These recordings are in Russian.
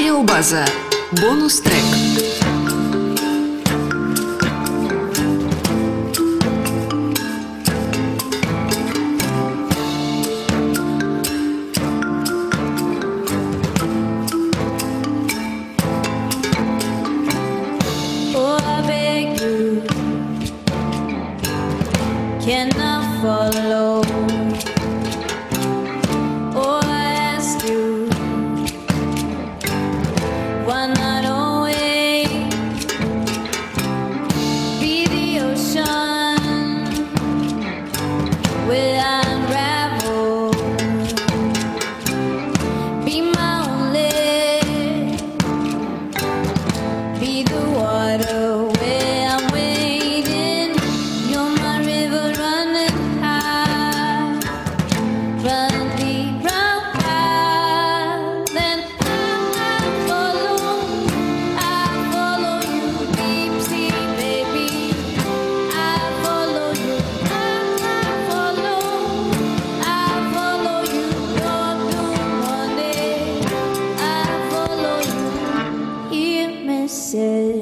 Стереобаза. Бонус трек. Oh, I beg you. Can I follow?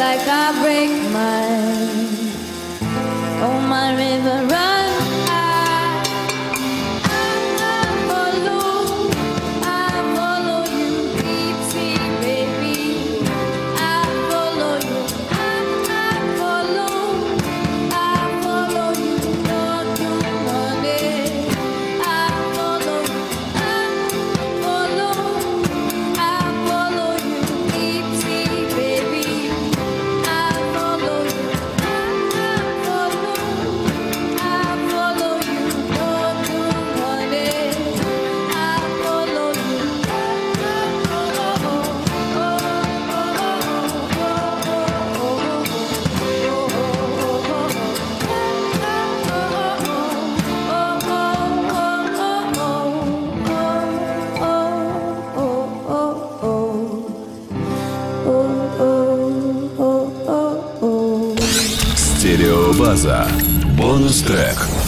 like I break mine. Oh, my river runs. Стереобаза. Бонус трек.